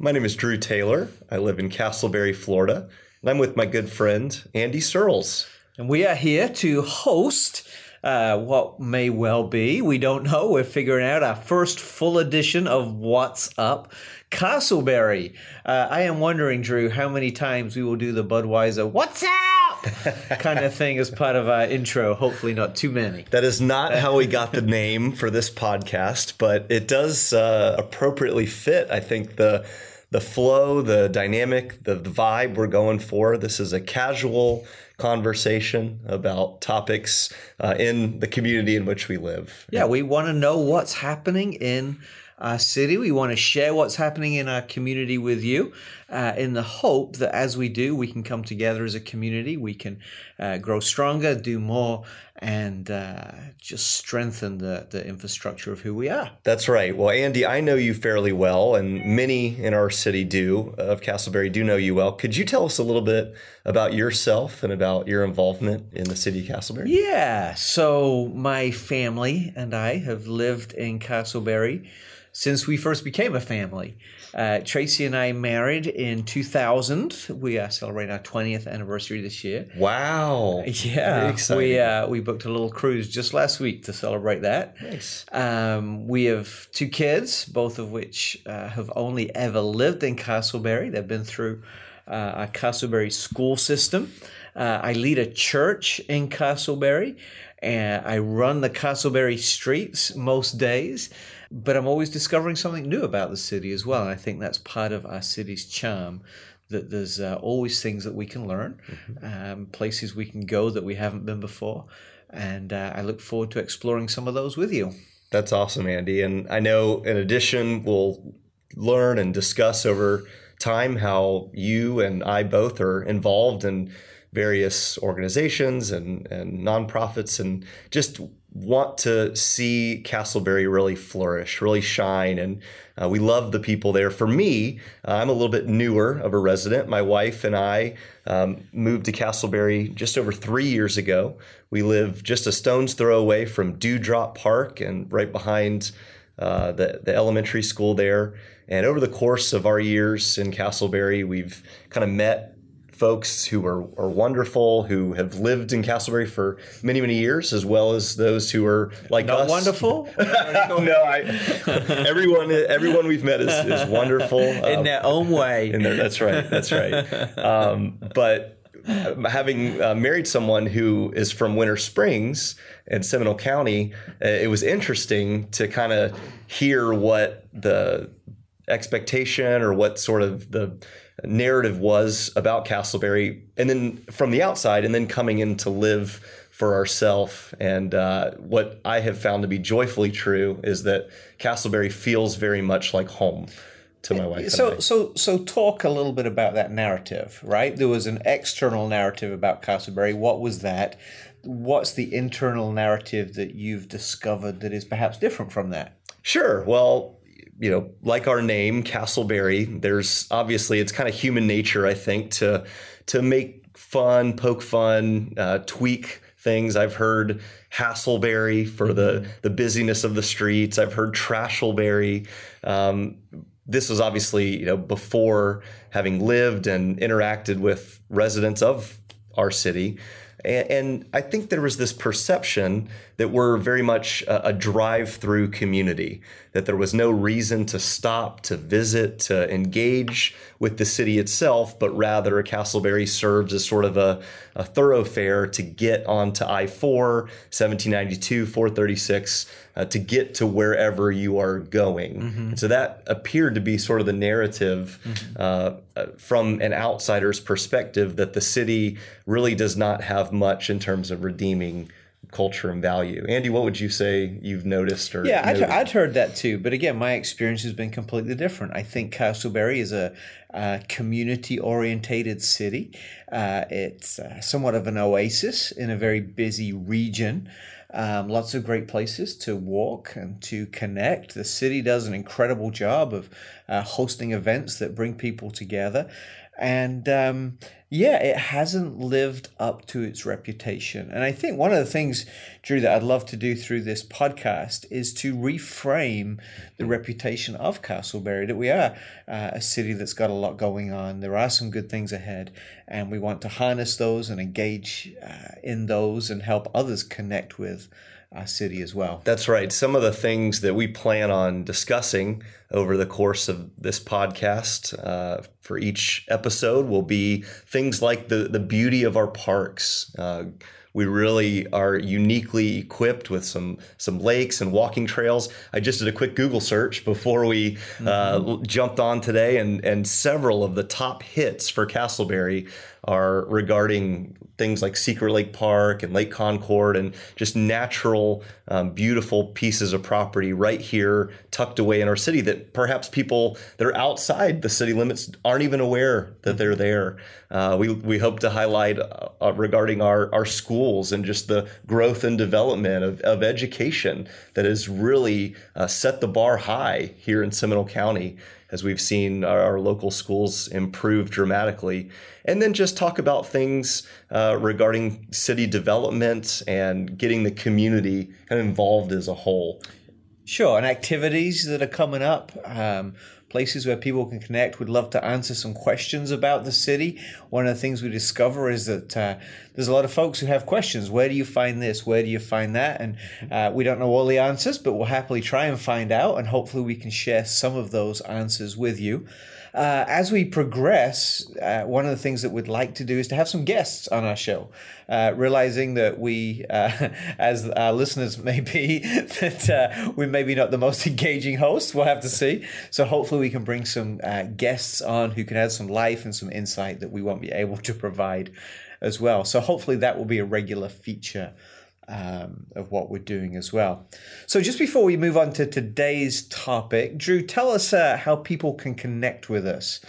My name is Drew Taylor. I live in Casselberry, Florida, and I'm with my good friend Andy Searles. And we are here to host uh, what may well be, we don't know, we're figuring out our first full edition of What's Up Casselberry. Uh, I am wondering, Drew, how many times we will do the Budweiser What's Up kind of thing as part of our intro. Hopefully, not too many. That is not how we got the name for this podcast, but it does uh, appropriately fit, I think, the the flow, the dynamic, the, the vibe we're going for. This is a casual conversation about topics uh, in the community in which we live. Yeah, we want to know what's happening in our city. We want to share what's happening in our community with you uh, in the hope that as we do, we can come together as a community, we can uh, grow stronger, do more, and uh, just strengthen the, the infrastructure of who we are. That's right. Well, Andy, I know you fairly well, and many in our city do, of Casselberry, do know you well. Could you tell us a little bit about yourself and about your involvement in the city of Casselberry? Yeah. So, my family and I have lived in Casselberry since we first became a family. Uh, Tracy and I married in 2000. We are celebrating our 20th anniversary this year. Wow. Yeah. We, uh, we booked a little cruise just last week to celebrate that. Nice. Um, we have two kids, both of which uh, have only ever lived in Casselberry. They've been through uh, our Casselberry school system. Uh, I lead a church in Casselberry, and I run the Casselberry streets most days but I'm always discovering something new about the city as well. And I think that's part of our city's charm that there's uh, always things that we can learn, mm-hmm. um, places we can go that we haven't been before. And uh, I look forward to exploring some of those with you. That's awesome, Andy. And I know in addition, we'll learn and discuss over time how you and I both are involved in various organizations and, and nonprofits and just want to see Casselberry really flourish, really shine. And uh, we love the people there. For me, uh, I'm a little bit newer of a resident. My wife and I um, moved to Casselberry just over three years ago. We live just a stone's throw away from Dewdrop Park and right behind uh, the, the elementary school there. And over the course of our years in Casselberry, we've kind of met folks who are, are wonderful, who have lived in Casselberry for many, many years, as well as those who are like Not us. wonderful? no, I, everyone, everyone we've met is, is wonderful in um, their own way. Their, that's right. That's right. Um, but having uh, married someone who is from Winter Springs in Seminole County, uh, it was interesting to kind of hear what the expectation or what sort of the narrative was about Casselberry, and then from the outside, and then coming in to live for ourselves. And uh, what I have found to be joyfully true is that Casselberry feels very much like home to my wife. So, so, so, talk a little bit about that narrative, right? There was an external narrative about Casselberry. What was that? What's the internal narrative that you've discovered that is perhaps different from that? Sure. Well, you know, like our name, Casselberry, there's obviously it's kind of human nature, I think, to to make fun, poke fun, uh, tweak things. I've heard Hassleberry for the the busyness of the streets. I've heard Trashleberry. Um, this was obviously you know before having lived and interacted with residents of our city. And, and I think there was this perception that we're very much a, a drive through community, that there was no reason to stop, to visit, to engage with the city itself, but rather Casselberry serves as sort of a, a thoroughfare to get onto I 4, 1792, 436, uh, to get to wherever you are going. Mm-hmm. so that appeared to be sort of the narrative mm-hmm. uh, uh, from an outsider's perspective that the city really does not have much in terms of redeeming culture and value. Andy, what would you say you've noticed or Yeah, I'd, I'd, heard that too. But again, my experience has been completely different. I think Casselberry is a, a community orientated city. Uh, it's uh, somewhat of an oasis in a very busy region. Um, lots of great places to walk and to connect. The city does an incredible job of uh, hosting events that bring people together. And um, yeah, it hasn't lived up to its reputation. And I think one of the things, Drew, that I'd love to do through this podcast is to reframe the reputation of Casselberry that we are uh, a city that's got a lot going on. There are some good things ahead, and we want to harness those and engage uh, in those and help others connect with our city as well. That's right. Some of the things that we plan on discussing over the course of this podcast uh, for each episode will be things like the the beauty of our parks. Uh, we really are uniquely equipped with some some lakes and walking trails. I just did a quick Google search before we uh, mm-hmm. jumped on today, and and several of the top hits for Casselberry are regarding things like Secret Lake Park and Lake Concord and just natural, um, beautiful pieces of property right here tucked away in our city that perhaps people that are outside the city limits aren't even aware that they're there. Uh, we, we hope to highlight uh, uh regarding our, our schools and just the growth and development of, of education that has really uh, set the bar high here in Seminole County as we've seen our, our local schools improve dramatically. And then just talk about things uh, regarding city development and getting the community kind of involved as a whole. Sure, and activities that are coming up. Um, places where people can connect. We'd love to answer some questions about the city. One of the things we discover is that uh, there's a lot of folks who have questions. Where do you find this? Where do you find that? And uh, we don't know all the answers, but we'll happily try and find out. And hopefully, we can share some of those answers with you uh, as we progress, uh, one of the things that we'd like to do is to have some guests on our show, uh, realizing that we, uh, as our listeners may be, that uh, we may be not the most engaging hosts. We'll have to see. So hopefully we can bring some uh, guests on who can add some life and some insight that we won't be able to provide as well. So hopefully that will be a regular feature um, of what we're doing as well. So, just before we move on to today's topic, Drew, tell us uh, how people can connect with us.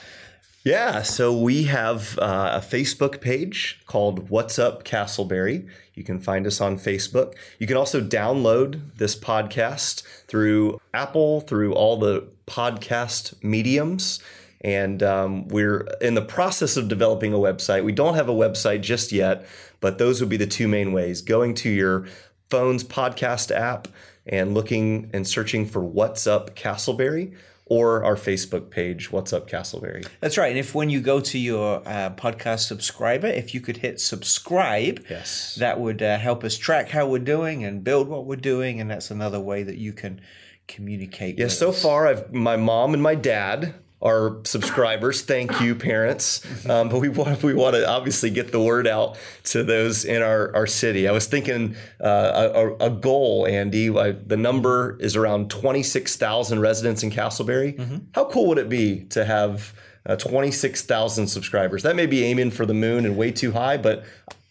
Yeah, so we have uh, a Facebook page called What's Up Casselberry. You can find us on Facebook. You can also download this podcast through Apple, through all the podcast mediums. And um, we're in the process of developing a website. We don't have a website just yet, but those would be the two main ways going to your phone's podcast app and looking and searching for What's Up Casselberry or our Facebook page, What's Up Casselberry. That's right. And if when you go to your uh, podcast subscriber, if you could hit subscribe, yes, that would uh, help us track how we're doing and build what we're doing. And that's another way that you can communicate. Yeah. so us. far, I've my mom and my dad our subscribers. Thank you, parents. Um, but we want we want to obviously get the word out to those in our, our city. I was thinking uh, a, a, goal, Andy. I, the number is around twenty six thousand residents in Casselberry. Mm-hmm. How cool would it be to have uh, 26,000 subscribers. That may be aiming for the moon and way too high, but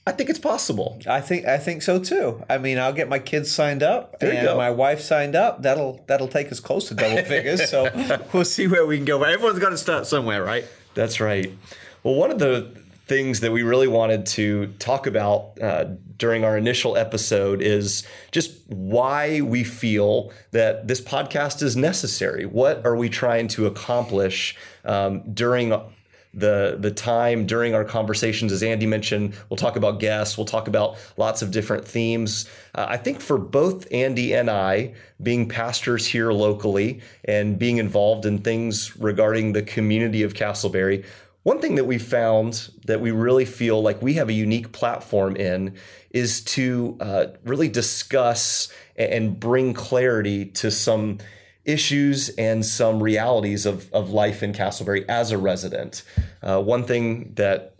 I think it's possible. I think I think so too. I mean, I'll get my kids signed up there and my wife signed up. That'll that'll take us close to double figures. So we'll see where we can go. But everyone's got to start somewhere, right? That's right. Well, one of the things that we really wanted to talk about uh, during our initial episode is just why we feel that this podcast is necessary. What are we trying to accomplish um, during the the time during our conversations as andy mentioned we'll talk about guests we'll talk about lots of different themes. Uh, i think for both andy and i being pastors here locally and being involved in things regarding the community of casselberry one thing that we found that we really feel like we have a unique platform in is to uh, really discuss and bring clarity to some issues and some realities of, of life in Casselberry as a resident. Uh, one thing that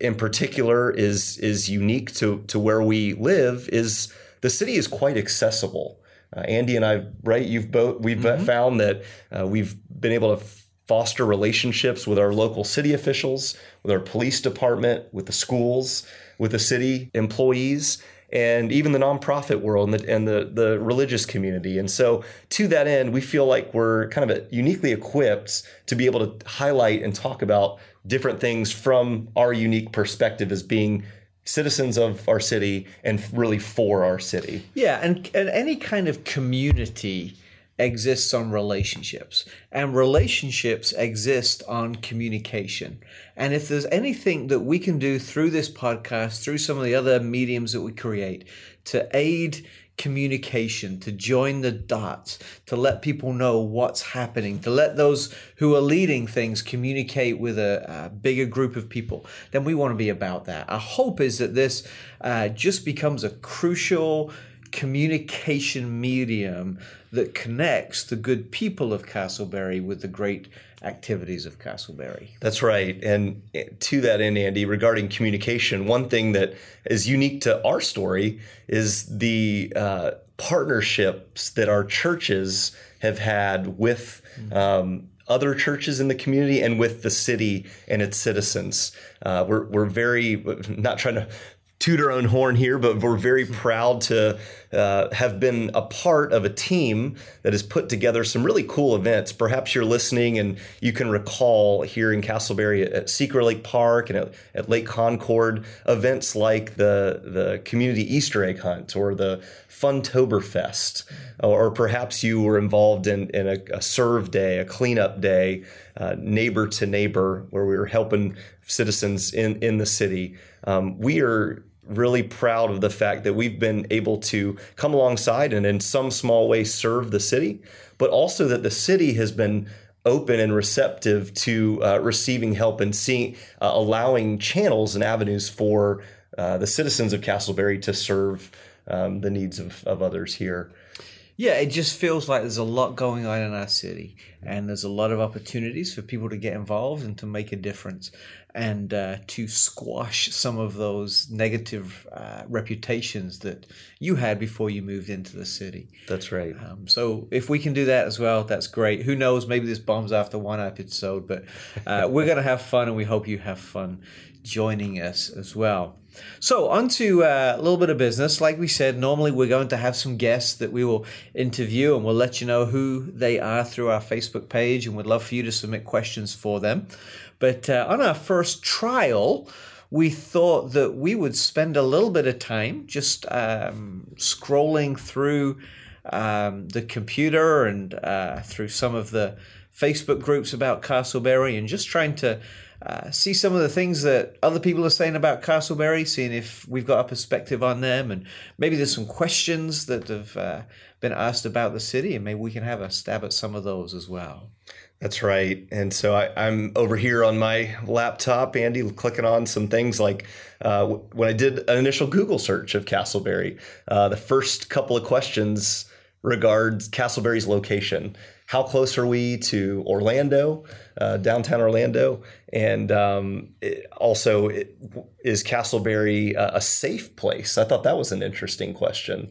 in particular is is unique to, to where we live is the city is quite accessible. Uh, Andy and I, right? You've both we've mm-hmm. found that uh, we've been able to foster relationships with our local city officials, with our police department, with the schools, with the city employees, and even the nonprofit world and the, and the, the religious community. And so, to that end, we feel like we're kind of uniquely equipped to be able to highlight and talk about different things from our unique perspective as being citizens of our city and really for our city. Yeah, and, and any kind of community exists on relationships, and relationships exist on communication. And if there's anything that we can do through this podcast, through some of the other mediums that we create to aid communication, to join the dots, to let people know what's happening, to let those who are leading things communicate with a, a bigger group of people, then we want to be about that. Our hope is that this uh, just becomes a crucial communication medium that connects the good people of Casselberry with the great activities of Casselberry. That's right. And to that end, Andy, regarding communication, one thing that is unique to our story is the uh, partnerships that our churches have had with. Um, other churches in the community and with the city and its citizens. Uh, we're, we're very, not trying to toot our own horn here, but we're very proud to uh, have been a part of a team that has put together some really cool events. Perhaps you're listening and you can recall here in Casselberry at, Secret Lake Park and at, at, Lake Concord events like the the community Easter egg hunt or the Funtoberfest, or perhaps you were involved in, in a, a serve day, a cleanup day, uh, neighbor to neighbor, where we were helping citizens in, in the city. Um, we are really proud of the fact that we've been able to come alongside and in some small way serve the city, but also that the city has been open and receptive to uh, receiving help and seeing uh, allowing channels and avenues for uh, the citizens of Casselberry to serve um, the needs of, of others here. Yeah, it just feels like there's a lot going on in our city, and there's a lot of opportunities for people to get involved and to make a difference and uh, to squash some of those negative uh, reputations that you had before you moved into the city. That's right. Um, so if we can do that as well, that's great. Who knows? Maybe this bombs after one episode, but uh, we're going to have fun, and we hope you have fun joining us as well. So, on to uh, a little bit of business. Like we said, normally we're going to have some guests that we will interview and we'll let you know who they are through our Facebook page, and we'd love for you to submit questions for them. But uh, on our first trial, we thought that we would spend a little bit of time just um, scrolling through um, the computer and uh, through some of the Facebook groups about Casselberry and just trying to uh, see some of the things that other people are saying about Casselberry, seeing if we've got a perspective on them, and maybe there's some questions that have uh, been asked about the city, and maybe we can have a stab at some of those as well. That's right. And so I, am over here on my laptop, Andy, clicking on some things like uh, when I did an initial Google search of Casselberry, uh, the first couple of questions regards Casselberry's location how close are we to Orlando, uh, downtown Orlando, and um, it, also it, is Casselberry a, a safe place? I thought that was an interesting question.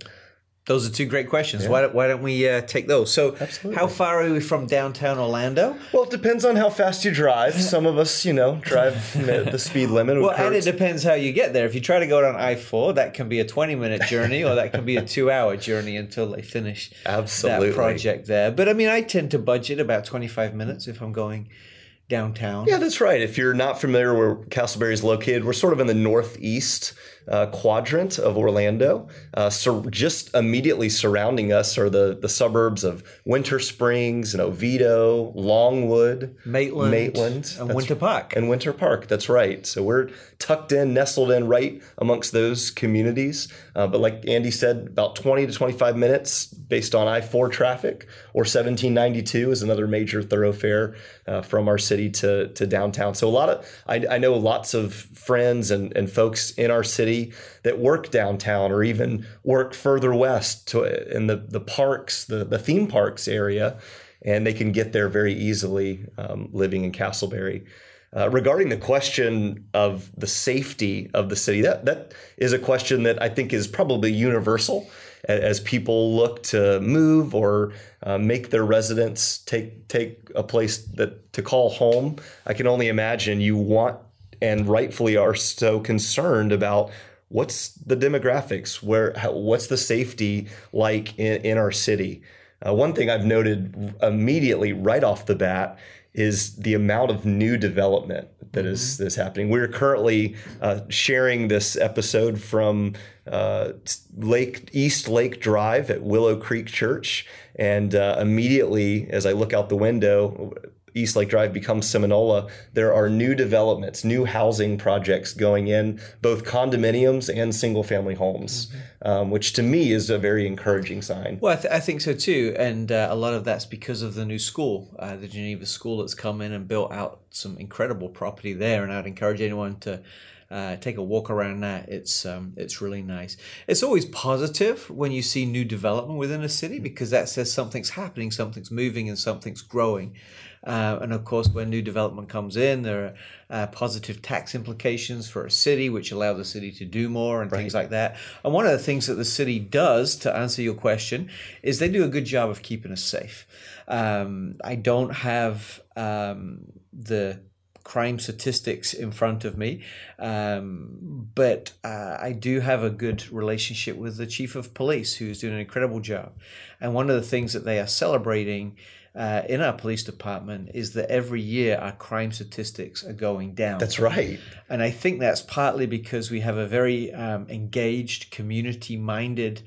Those are two great questions. Yeah. Why, don't, why don't we uh, take those? So, Absolutely. how far are we from downtown Orlando? Well, it depends on how fast you drive. Some of us, you know, drive the speed limit. Well, and it depends how you get there. If you try to go down I 4, that can be a 20 minute journey or that can be a two hour journey until they finish Absolutely. that project there. But I mean, I tend to budget about 25 minutes if I'm going downtown. Yeah, that's right. If you're not familiar where Casselberry is located, we're sort of in the northeast uh, quadrant of Orlando. Uh, so just immediately surrounding us are the, the suburbs of Winter Springs and Oviedo, Longwood, Maitland, Maitland and Winter Park. And Winter Park, that's right. So we're tucked in, nestled in right amongst those communities. Uh, but like Andy said, about 20 to 25 minutes based on I 4 traffic, or 1792 is another major thoroughfare uh, from our city to, to downtown. So a lot of, I, I know lots of friends and, and folks in our city that work downtown or even work further west to in the, the parks, the, the theme parks area, and they can get there very easily um, living in Casselberry. Uh, regarding the question of the safety of the city, that that is a question that I think is probably universal as people look to move or uh, make their residence take take a place that to call home. I can only imagine you want and rightfully are so concerned about what's the demographics where how, what's the safety like in, in our city uh, one thing i've noted immediately right off the bat is the amount of new development that is Mm-hmm. that's happening. We're currently uh, sharing this episode from uh, Lake East Lake Drive at Willow Creek Church, and uh, immediately as I look out the window. East Lake Drive becomes Seminola, there are new developments, new housing projects going in, both condominiums and single family homes, um, which to me is a very encouraging sign. Well, I, th- I think so too, and uh, a lot of that's because of the new school, uh, the Geneva School, that's come in and built out some incredible property there. And I'd encourage anyone to uh, take a walk around that. It's um, it's really nice. It's always positive when you see new development within a city because that says something's happening, something's moving, and something's growing. Uh, and of course, when new development comes in, there are uh, positive tax implications for a city, which allow the city to do more and things like that. And one of the things that the city does, to answer your question, is they do a good job of keeping us safe. Um, I don't have um, the crime statistics in front of me, um, but uh, I do have a good relationship with the chief of police, who's doing an incredible job. And one of the things that they are celebrating uh, in our police department is that every year our crime statistics are going down. That's right. And I think that's partly because we have a very um, engaged, community minded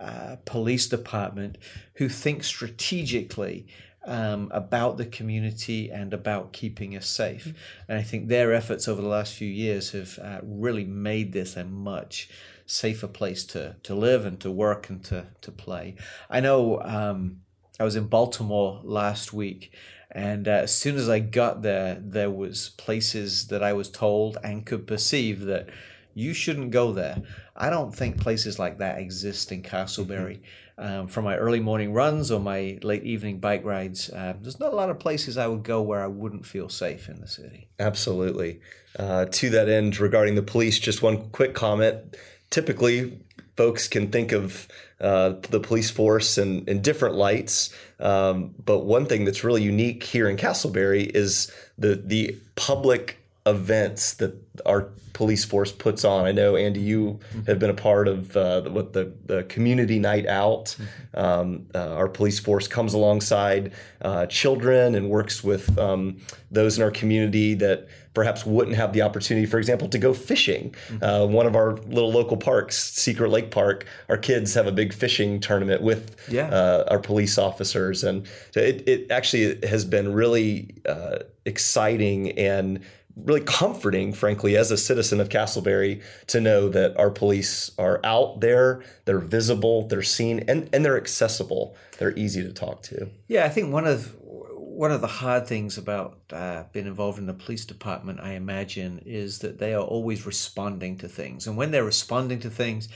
uh, police department who think strategically um, about the community and about keeping us safe. And I think their efforts over the last few years have uh, really made this a much safer place to, to live and to work and to, to play. I know um, I was in Baltimore last week. And uh, as soon as I got there, there was places that I was told and could perceive that you shouldn't go there. I don't think places like that exist in Casselberry. Um, from my early morning runs or my late evening bike rides, uh, there's not a lot of places I would go where I wouldn't feel safe in the city. Absolutely. Uh, to that end, regarding the police, just one quick comment. Typically, folks can think of uh, the police force in, in different lights. Um, but one thing that's really unique here in Casselberry is the the public events that our police force puts on. I know Andy, you have been a part of uh, what the the community night out. Um, uh, our police force comes alongside uh, children and works with um, those in our community that perhaps wouldn't have the opportunity, for example, to go fishing. Uh, one of our little local parks, Secret Lake Park, our kids have a big fishing tournament with Yeah. uh, our police officers, and so it, it actually has been really uh, exciting and really comforting, frankly, as a citizen of Casselberry, to know that our police are out there, they're visible, they're seen, and, and they're accessible. They're easy to talk to. Yeah, I think one of one of the hard things about uh, being involved in the police department, I imagine, is that they are always responding to things, and when they're responding to things,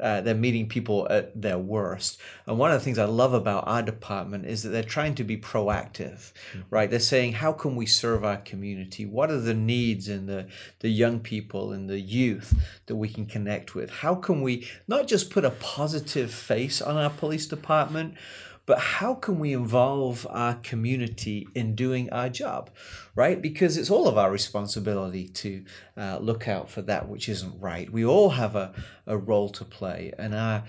uh, they're meeting people at their worst. And one of the things I love about our department is that they're trying to be proactive, right? They're saying, how can we serve our community? What are the needs in the, the young people and the youth that we can connect with? How can we not just put a positive face on our police department, but how can we involve our community in doing our job right? Because it's all of our responsibility to uh, look out for that which isn't right. We all have a, a role to play and our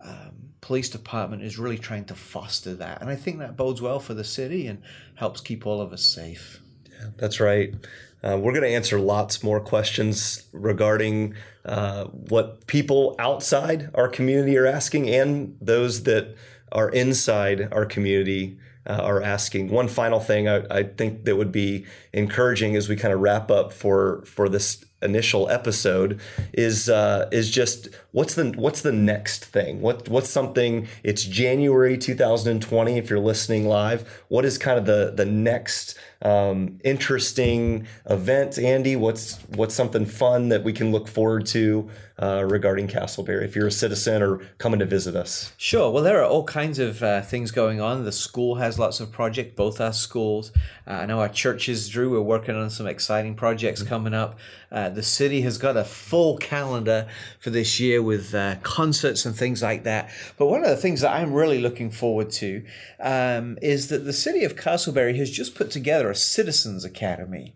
um, police department is really trying to foster that. And i think that bodes well for the city and helps keep all of us safe. Yeah, That's right. Uh, we're going to answer lots more questions regarding uh, what people outside our community are asking and those that are inside our community uh, are asking. One final thing I, I think that would be encouraging as we kind of wrap up for for this initial episode is uh, is just what's the what's the next thing? What what's something? It's January 2020. If you're listening live, what is kind of the the next um, interesting event, Andy? What's what's something fun that we can look forward to uh, regarding Casselberry? If you're a citizen or coming to visit us, Sure. Well, there are all kinds of uh, things going on. The school has lots of projects, both our schools. Uh, I know our churches, Drew, we're working on some exciting projects coming up. Uh, the city has got a full calendar for this year with uh, concerts and things like that. But one of the things that I'm really looking forward to um, is that the city of Casselberry has just put together a Citizens Academy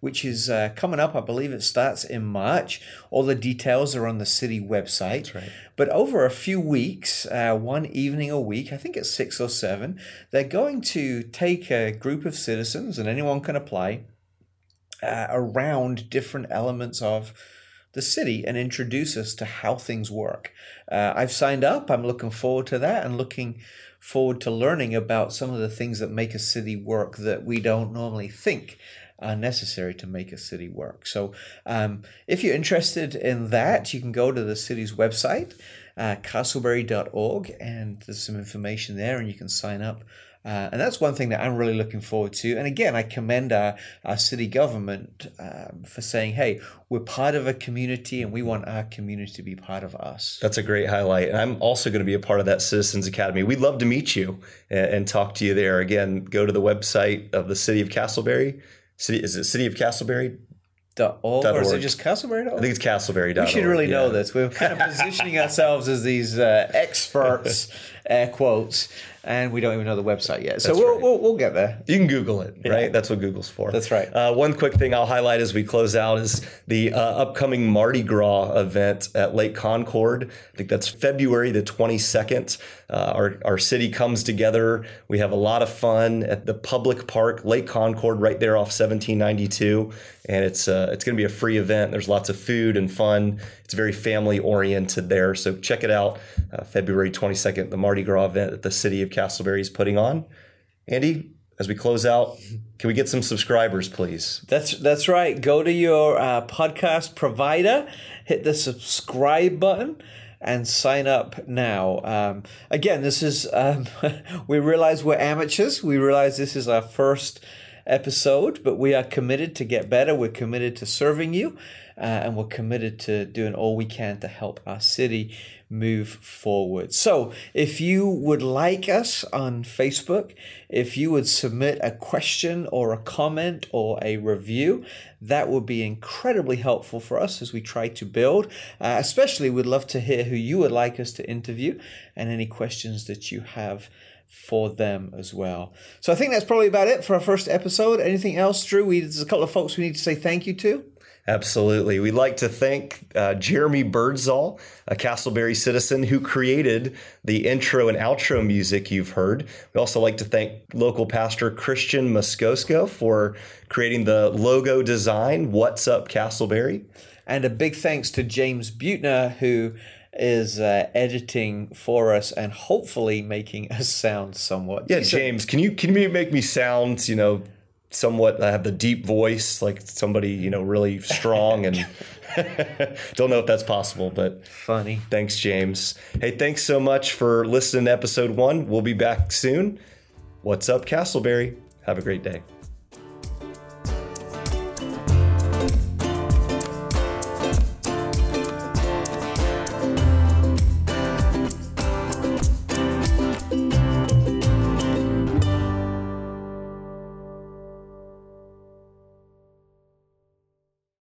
which is uh, coming up. I believe it starts in March. All the details are on the city website. right. But over a few weeks, uh, one evening a week, I think it's six or seven, they're going to take a group of citizens, and anyone can apply, uh, around different elements of the city and introduce us to how things work. Uh, I've signed up. I'm looking forward to that and looking forward to learning about some of the things that make a city work that we don't normally think are necessary to make a city work. So, um, if you're interested in that, you can go to the city's website, uh, casselberry.org, and there's some information there, and you can sign up. Uh, and that's one thing that I'm really looking forward to. And again, I commend our, our city government um, for saying, hey, we're part of a community and we want our community to be part of us. That's a great highlight. And I'm also going to be a part of that Citizens Academy. We'd love to meet you and, and talk to you there. Again, go to the website of the city of Casselberry. City is it City of Casselberry? Dot org, Dot or is it just Casselberry.org? I think it's Casselberry. We should really know this. We're kind of positioning ourselves as these uh, experts, air quotes, and we don't even know the website yet. So we'll, right. we'll, we'll get there. You can Google it, right? That's what Google's for. That's right. Uh, one quick thing I'll highlight as we close out is the uh, upcoming Mardi Gras event at Lake Concord. I think that's February the 22nd. Uh, our, our city comes together. We have a lot of fun at the public park, Lake Concord, right there off 1792. And it's uh, it's going to be a free event. There's lots of food and fun. It's very family oriented there. So check it out. Uh, February 22nd, the Mardi Gras event that the city of Casselberry is putting on. Andy, as we close out, can we get some subscribers, please? That's that's right. Go to your uh, podcast provider, hit the subscribe button, and sign up now. Um, again, this is um, we realize we're amateurs. We realize this is our first episode, but we are committed to get better. We're committed to serving you, uh, and we're committed to doing all we can to help our city move forward. So, if you would like us on Facebook, if you would submit a question or a comment or a review, that would be incredibly helpful for us as we try to build. Uh, especially, we'd love to hear who you would like us to interview and any questions that you have for them as well. So I think that's probably about it for our first episode. Anything else, Drew? We, there's a couple of folks we need to say thank you to. Absolutely. We'd like to thank uh, Jeremy Birdsall, a Casselberry citizen who created the intro and outro music you've heard. We also like to thank local pastor Christian Moscosko for creating the logo design, What's Up Casselberry. And a big thanks to James Butner, who is uh, editing for us and hopefully making us sound somewhat. Yeah, decent. James, can you can you make me sound, you know, somewhat I have the deep voice like somebody, you know, really strong and don't know if that's possible, but Funny. Thanks, James. Hey, thanks so much for listening to episode one. We'll be back soon. What's up, Casselberry? Have a great day.